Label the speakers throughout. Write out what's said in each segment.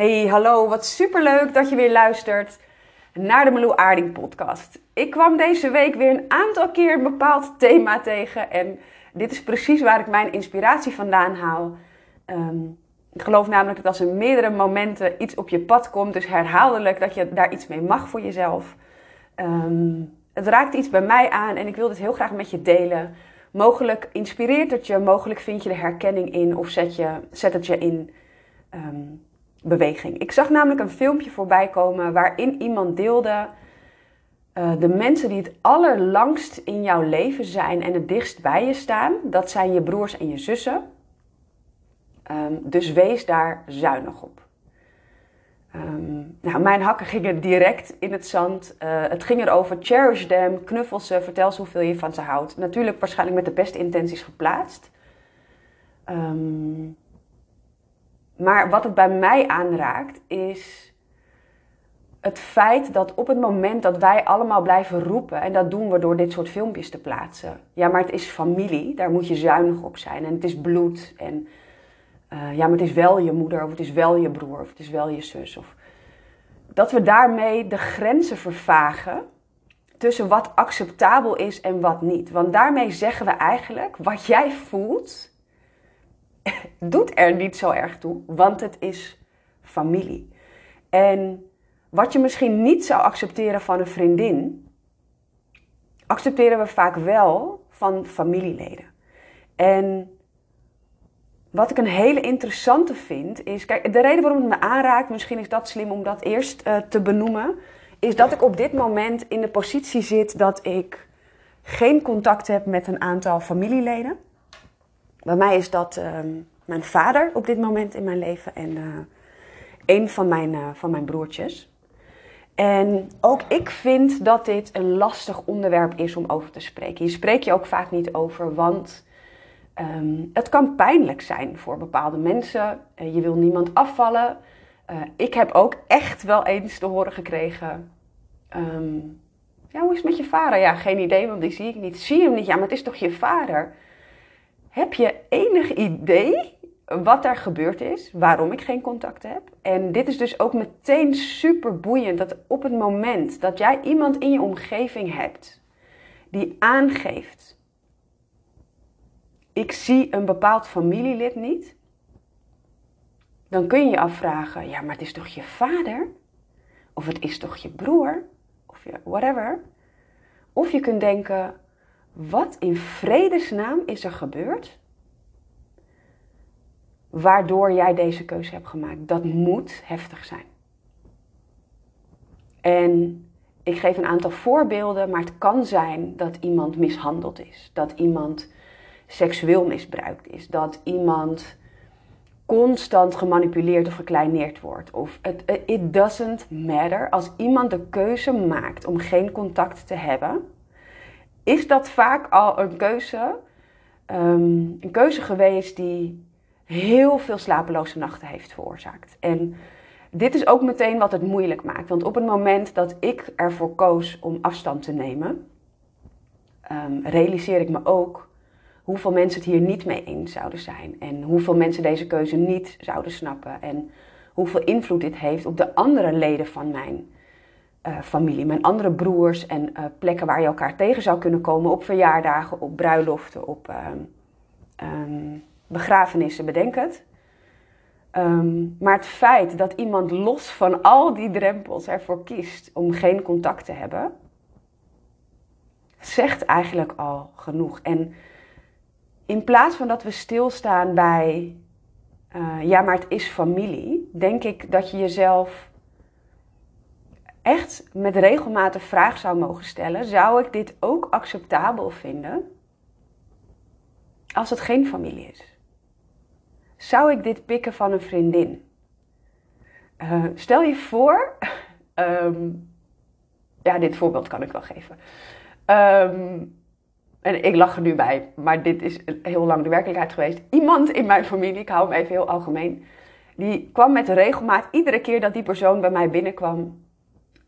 Speaker 1: Hey, hallo, wat superleuk dat je weer luistert naar de Meloe Aarding podcast. Ik kwam deze week weer een aantal keer een bepaald thema tegen en dit is precies waar ik mijn inspiratie vandaan haal. Ehm, ik geloof namelijk dat als er meerdere momenten iets op je pad komt, dus herhaaldelijk, dat je daar iets mee mag voor jezelf. Ehm, het raakt iets bij mij aan en ik wil dit heel graag met je delen. Mogelijk inspireert het je, mogelijk vind je er herkenning in of zet, je, zet het je in ehm, beweging. Ik zag namelijk een filmpje voorbij komen waarin iemand deelde uh, de mensen die het allerlangst in jouw leven zijn en het dichtst bij je staan. Dat zijn je broers en je zussen. Um, dus wees daar zuinig op. Um, nou, mijn hakken gingen direct in het zand. Uh, het ging erover cherish them, knuffel ze, vertel ze hoeveel je van ze houdt. Natuurlijk waarschijnlijk met de beste intenties geplaatst. Um, maar wat het bij mij aanraakt is het feit dat op het moment dat wij allemaal blijven roepen, en dat doen we door dit soort filmpjes te plaatsen. Ja, maar het is familie, daar moet je zuinig op zijn. En het is bloed. En uh, ja, maar het is wel je moeder, of het is wel je broer, of het is wel je zus. Of... Dat we daarmee de grenzen vervagen tussen wat acceptabel is en wat niet. Want daarmee zeggen we eigenlijk wat jij voelt doet er niet zo erg toe, want het is familie. En wat je misschien niet zou accepteren van een vriendin, accepteren we vaak wel van familieleden. En wat ik een hele interessante vind, is. Kijk, de reden waarom het me aanraakt, misschien is dat slim om dat eerst uh, te benoemen. Is dat ik op dit moment in de positie zit dat ik geen contact heb met een aantal familieleden. Bij mij is dat uh, mijn vader op dit moment in mijn leven en uh, een van mijn, uh, van mijn broertjes. En ook ik vind dat dit een lastig onderwerp is om over te spreken. Je spreekt je ook vaak niet over, want um, het kan pijnlijk zijn voor bepaalde mensen. Uh, je wil niemand afvallen. ik heb ook echt wel eens te horen gekregen. Um, ja, hoe is het met je vader? Ja, geen idee, want die zie ik niet. Zie je hem niet? Ja, maar het is toch je vader? Heb je enig idee wat er gebeurd is, waarom ik geen contact heb? En dit is dus ook meteen super boeiend dat op het moment dat jij iemand in je omgeving hebt die aangeeft: ik zie een bepaald familielid niet, dan kun je je afvragen: ja, maar het is toch je vader? Of het is toch je broer? Of je whatever. Of je kunt denken: wat in vredesnaam is er gebeurd? Waardoor jij deze keuze hebt gemaakt. Dat moet heftig zijn. En ik geef een aantal voorbeelden, maar het kan zijn dat iemand mishandeld is. Dat iemand seksueel misbruikt is. Dat iemand constant gemanipuleerd of gekleineerd wordt. Of it, it doesn't matter. Als iemand de keuze maakt om geen contact te hebben, is dat vaak al een keuze, um, een keuze geweest die heel veel slapeloze nachten heeft veroorzaakt. En dit is ook meteen wat het moeilijk maakt. Want op het moment dat ik ervoor koos om afstand te nemen, um, realiseer ik me ook hoeveel mensen het hier niet mee eens zouden zijn. En hoeveel mensen deze keuze niet zouden snappen. En hoeveel invloed dit heeft op de andere leden van mijn uh, familie, mijn andere broers en uh, plekken waar je elkaar tegen zou kunnen komen op verjaardagen, op bruiloften, op um, um, begrafenissen, bedenk het. Um, maar het feit dat iemand los van al die drempels ervoor kiest om geen contact te hebben, zegt eigenlijk al genoeg. En in plaats van dat we stilstaan bij, uh, ja, maar het is familie, denk ik dat je jezelf echt met regelmaat de vraag zou mogen stellen: zou ik dit ook acceptabel vinden als het geen familie is? Zou ik dit pikken van een vriendin? Uh, stel je voor, um, ja, dit voorbeeld kan ik wel geven. Um, en ik lach er nu bij, maar dit is heel lang de werkelijkheid geweest. Iemand in mijn familie, ik hou hem even heel algemeen, die kwam met regelmaat iedere keer dat die persoon bij mij binnenkwam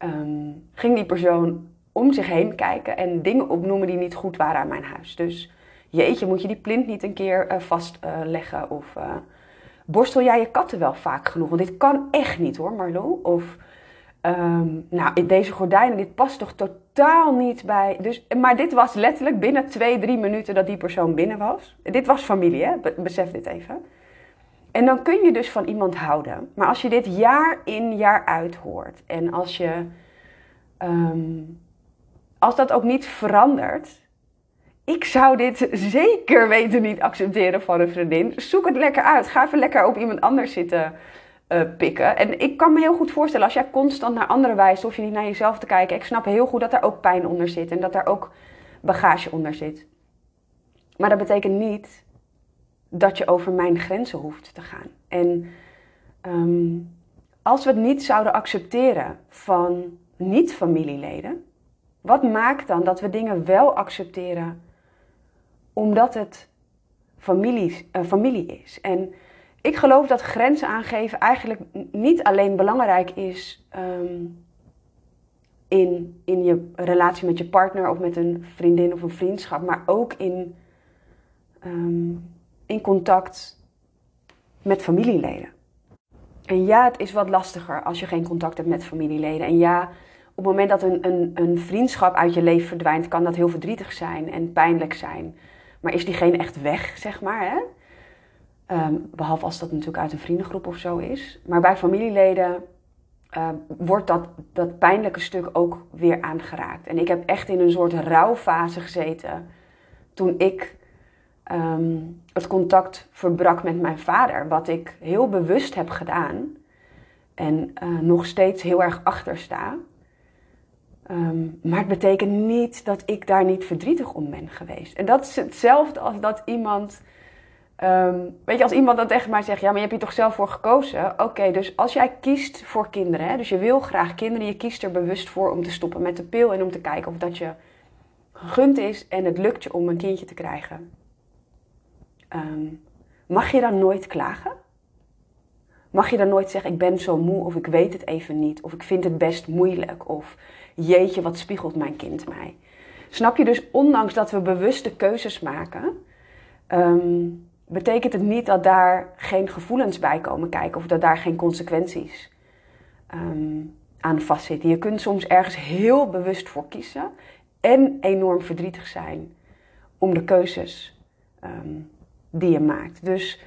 Speaker 1: um, ging die persoon om zich heen kijken en dingen opnoemen die niet goed waren aan mijn huis. Dus jeetje, moet je die plint niet een keer uh, vastleggen? Uh, of uh, borstel jij je katten wel vaak genoeg? Want dit kan echt niet hoor, Marlo. Of, um, nou, deze gordijnen, dit past toch totaal niet bij. Dus, maar dit was letterlijk binnen twee, drie minuten dat die persoon binnen was. Dit was familie, hè? besef dit even. En dan kun je dus van iemand houden. Maar als je dit jaar in, jaar uit hoort. En als je. Um, als dat ook niet verandert. Ik zou dit zeker weten niet accepteren van een vriendin. Zoek het lekker uit. Ga even lekker op iemand anders zitten uh, pikken. En ik kan me heel goed voorstellen, als jij constant naar anderen wijst, hoef je niet naar jezelf te kijken. Ik snap heel goed dat er ook pijn onder zit en dat er ook bagage onder zit. Maar dat betekent niet dat je over mijn grenzen hoeft te gaan. En um, als we het niet zouden accepteren van niet-familieleden, wat maakt dan dat we dingen wel accepteren omdat het familie, uh, familie is? En ik geloof dat grenzen aangeven eigenlijk niet alleen belangrijk is um, in, in je relatie met je partner of met een vriendin of een vriendschap, maar ook in, um, in contact met familieleden. En ja, het is wat lastiger als je geen contact hebt met familieleden. En ja, op het moment dat een, een, een vriendschap uit je leven verdwijnt, kan dat heel verdrietig zijn en pijnlijk zijn. Maar is diegene echt weg, zeg maar? Hè? Um, behalve als dat natuurlijk uit een vriendengroep of zo is. Maar bij familieleden uh, wordt dat, dat pijnlijke stuk ook weer aangeraakt. En ik heb echt in een soort rouwfase gezeten toen ik um, het contact verbrak met mijn vader. Wat ik heel bewust heb gedaan en uh, nog steeds heel erg achter sta. Um, maar het betekent niet dat ik daar niet verdrietig om ben geweest. En dat is hetzelfde als dat iemand. Um, weet je, als iemand dan tegen mij zegt: Ja, maar je hebt hier toch zelf voor gekozen? Oké, dus als jij kiest voor kinderen, hè, dus je wil graag kinderen, je kiest er bewust voor om te stoppen met de pil en om te kijken of dat je gegund is en het lukt je om een kindje te krijgen. Um, mag je dan nooit klagen? Mag je dan nooit zeggen: Ik ben zo moe, of ik weet het even niet, of ik vind het best moeilijk, of jeetje, wat spiegelt mijn kind mij? Snap je dus, ondanks dat we bewuste keuzes maken, um, betekent het niet dat daar geen gevoelens bij komen kijken of dat daar geen consequenties um, aan vastzitten. Je kunt soms ergens heel bewust voor kiezen en enorm verdrietig zijn om de keuzes um, die je maakt. Dus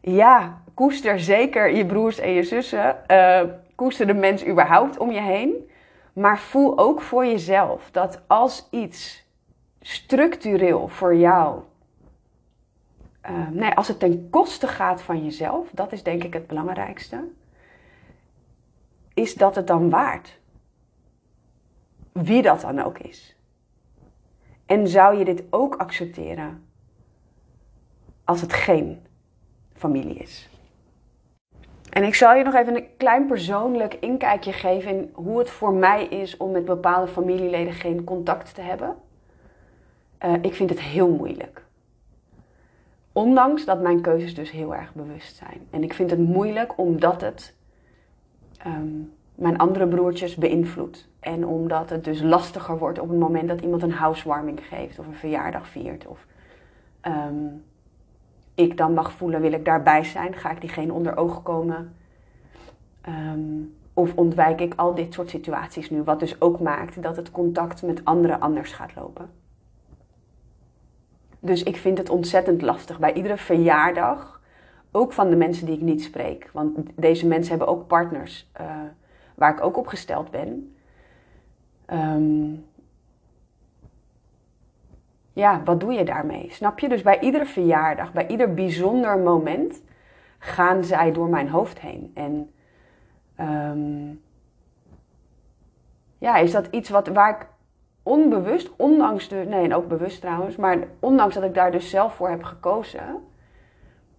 Speaker 1: ja, koester zeker je broers en je zussen. Uh, koester de mens überhaupt om je heen. Maar voel ook voor jezelf dat als iets structureel voor jou. Uh, nee, als het ten koste gaat van jezelf, dat is denk ik het belangrijkste. Is dat het dan waard? Wie dat dan ook is. En zou je dit ook accepteren als het geen familie is? En ik zal je nog even een klein persoonlijk inkijkje geven in hoe het voor mij is om met bepaalde familieleden geen contact te hebben. Uh, ik vind het heel moeilijk. Ondanks dat mijn keuzes dus heel erg bewust zijn. En ik vind het moeilijk omdat het um, mijn andere broertjes beïnvloedt. En omdat het dus lastiger wordt op het moment dat iemand een housewarming geeft of een verjaardag viert. Of um, ik dan mag voelen, wil ik daarbij zijn? Ga ik diegene onder ogen komen? Um, of ontwijk ik al dit soort situaties nu? Wat dus ook maakt dat het contact met anderen anders gaat lopen. Dus ik vind het ontzettend lastig. Bij iedere verjaardag, ook van de mensen die ik niet spreek. Want deze mensen hebben ook partners uh, waar ik ook op gesteld ben. Um, ja, wat doe je daarmee? Snap je? Dus bij iedere verjaardag, bij ieder bijzonder moment, gaan zij door mijn hoofd heen. En um, ja, is dat iets wat, waar ik onbewust, ondanks de, nee, en ook bewust trouwens, maar ondanks dat ik daar dus zelf voor heb gekozen,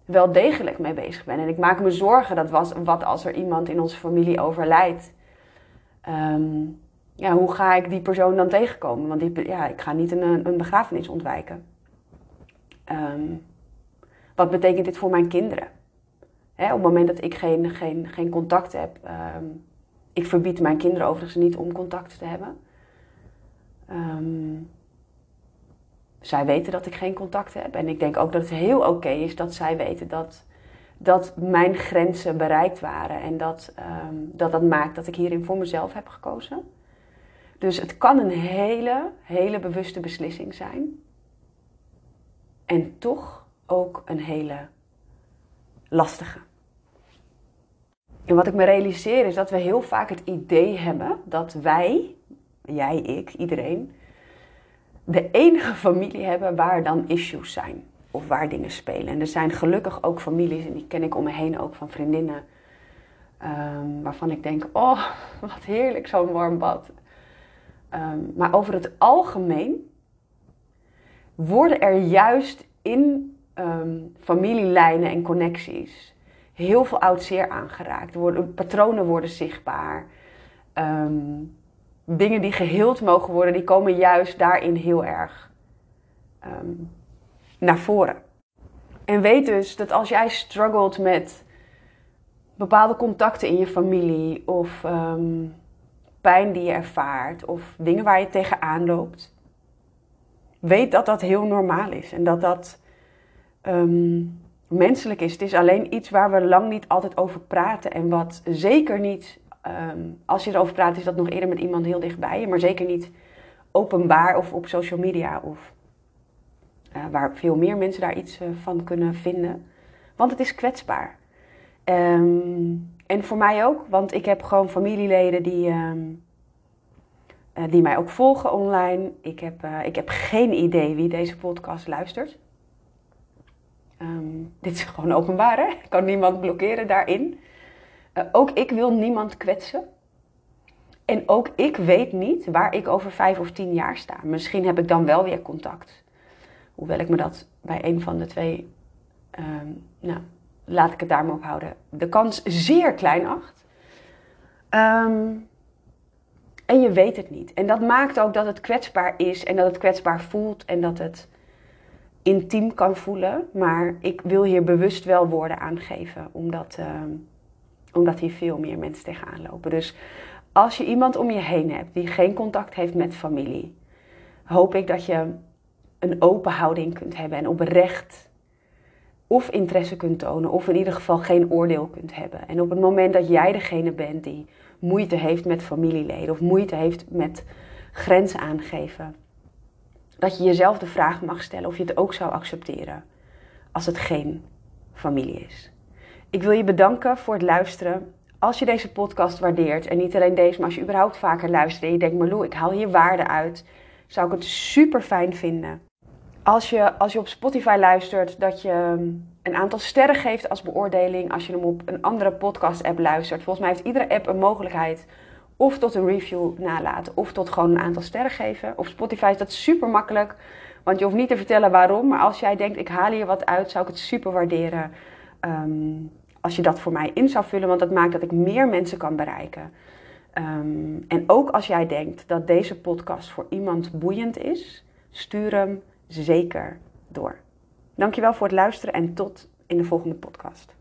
Speaker 1: wel degelijk mee bezig ben. En ik maak me zorgen dat was, wat als er iemand in onze familie overlijdt. Um, ja, hoe ga ik die persoon dan tegenkomen? Want ja, ik ga niet een, een begrafenis ontwijken. Um, wat betekent dit voor mijn kinderen? Hè, op het moment dat ik geen, geen, geen contact heb. Um, ik verbied mijn kinderen overigens niet om contact te hebben. Um, zij weten dat ik geen contact heb. En ik denk ook dat het heel oké is dat zij weten dat dat mijn grenzen bereikt waren. En dat, ehm, dat dat maakt dat ik hierin voor mezelf heb gekozen. Dus het kan een hele, hele bewuste beslissing zijn. En toch ook een hele lastige. En wat ik me realiseer is dat we heel vaak het idee hebben dat wij, jij, ik, iedereen, de enige familie hebben waar dan issues zijn of waar dingen spelen. En er zijn gelukkig ook families, en die ken ik om me heen ook van vriendinnen, um, waarvan ik denk: oh, wat heerlijk, zo'n warm bad. Ehm, maar over het algemeen worden er juist in ehm, familielijnen en connecties heel veel oud zeer aangeraakt. Worden, patronen worden zichtbaar. dingen die geheeld mogen worden, die komen juist daarin heel erg naar voren. En weet dus dat als jij struggelt met bepaalde contacten in je familie of ehm, pijn die je ervaart of dingen waar je tegenaan loopt, weet dat dat heel normaal is en dat dat ehm, menselijk is. Het is alleen iets waar we lang niet altijd over praten en wat zeker niet, ehm, als je erover praat, is dat nog eerder met iemand heel dichtbij je, maar zeker niet openbaar of op social media of uh, waar veel meer mensen daar iets uh, van kunnen vinden. Want het is kwetsbaar. Um, en voor mij ook, want ik heb gewoon familieleden die, um, uh, die mij ook volgen online. Ik heb, ik heb geen idee wie deze podcast luistert. Um, dit is gewoon openbaar, hè? Ik kan niemand blokkeren daarin. ook ik wil niemand kwetsen. En ook ik weet niet waar ik over vijf of tien jaar sta. Misschien heb ik dan wel weer contact. Hoewel ik me dat bij een van de twee, um, nou, laat ik het daar maar op houden, de kans zeer klein acht. Um, en je weet het niet. En dat maakt ook dat het kwetsbaar is en dat het kwetsbaar voelt en dat het intiem kan voelen. Maar ik wil hier bewust wel woorden aangeven, omdat, um, omdat hier veel meer mensen tegenaan lopen. Dus als je iemand om je heen hebt die geen contact heeft met familie, hoop ik dat je een open houding kunt hebben en oprecht of interesse kunt tonen, of in ieder geval geen oordeel kunt hebben. En op het moment dat jij degene bent die moeite heeft met familieleden of moeite heeft met grenzen aangeven, dat je jezelf de vraag mag stellen of je het ook zou accepteren als het geen familie is. Ik wil je bedanken voor het luisteren. Als je deze podcast waardeert, en niet alleen deze, maar als je überhaupt vaker luistert en je denkt, Marlo, ik haal hier waarde uit, zou ik het super fijn vinden als je, als je op Spotify luistert, dat je een aantal sterren geeft als beoordeling. Als je hem op een andere podcast-app luistert. Volgens mij heeft iedere app een mogelijkheid of tot een review nalaten of tot gewoon een aantal sterren geven. Op Spotify is dat super makkelijk, want je hoeft niet te vertellen waarom. Maar als jij denkt, ik haal hier wat uit, zou ik het super waarderen um, als je dat voor mij in zou vullen. Want dat maakt dat ik meer mensen kan bereiken. Um, en ook als jij denkt dat deze podcast voor iemand boeiend is, stuur hem zeker door. Dankjewel voor het luisteren en tot in de volgende podcast.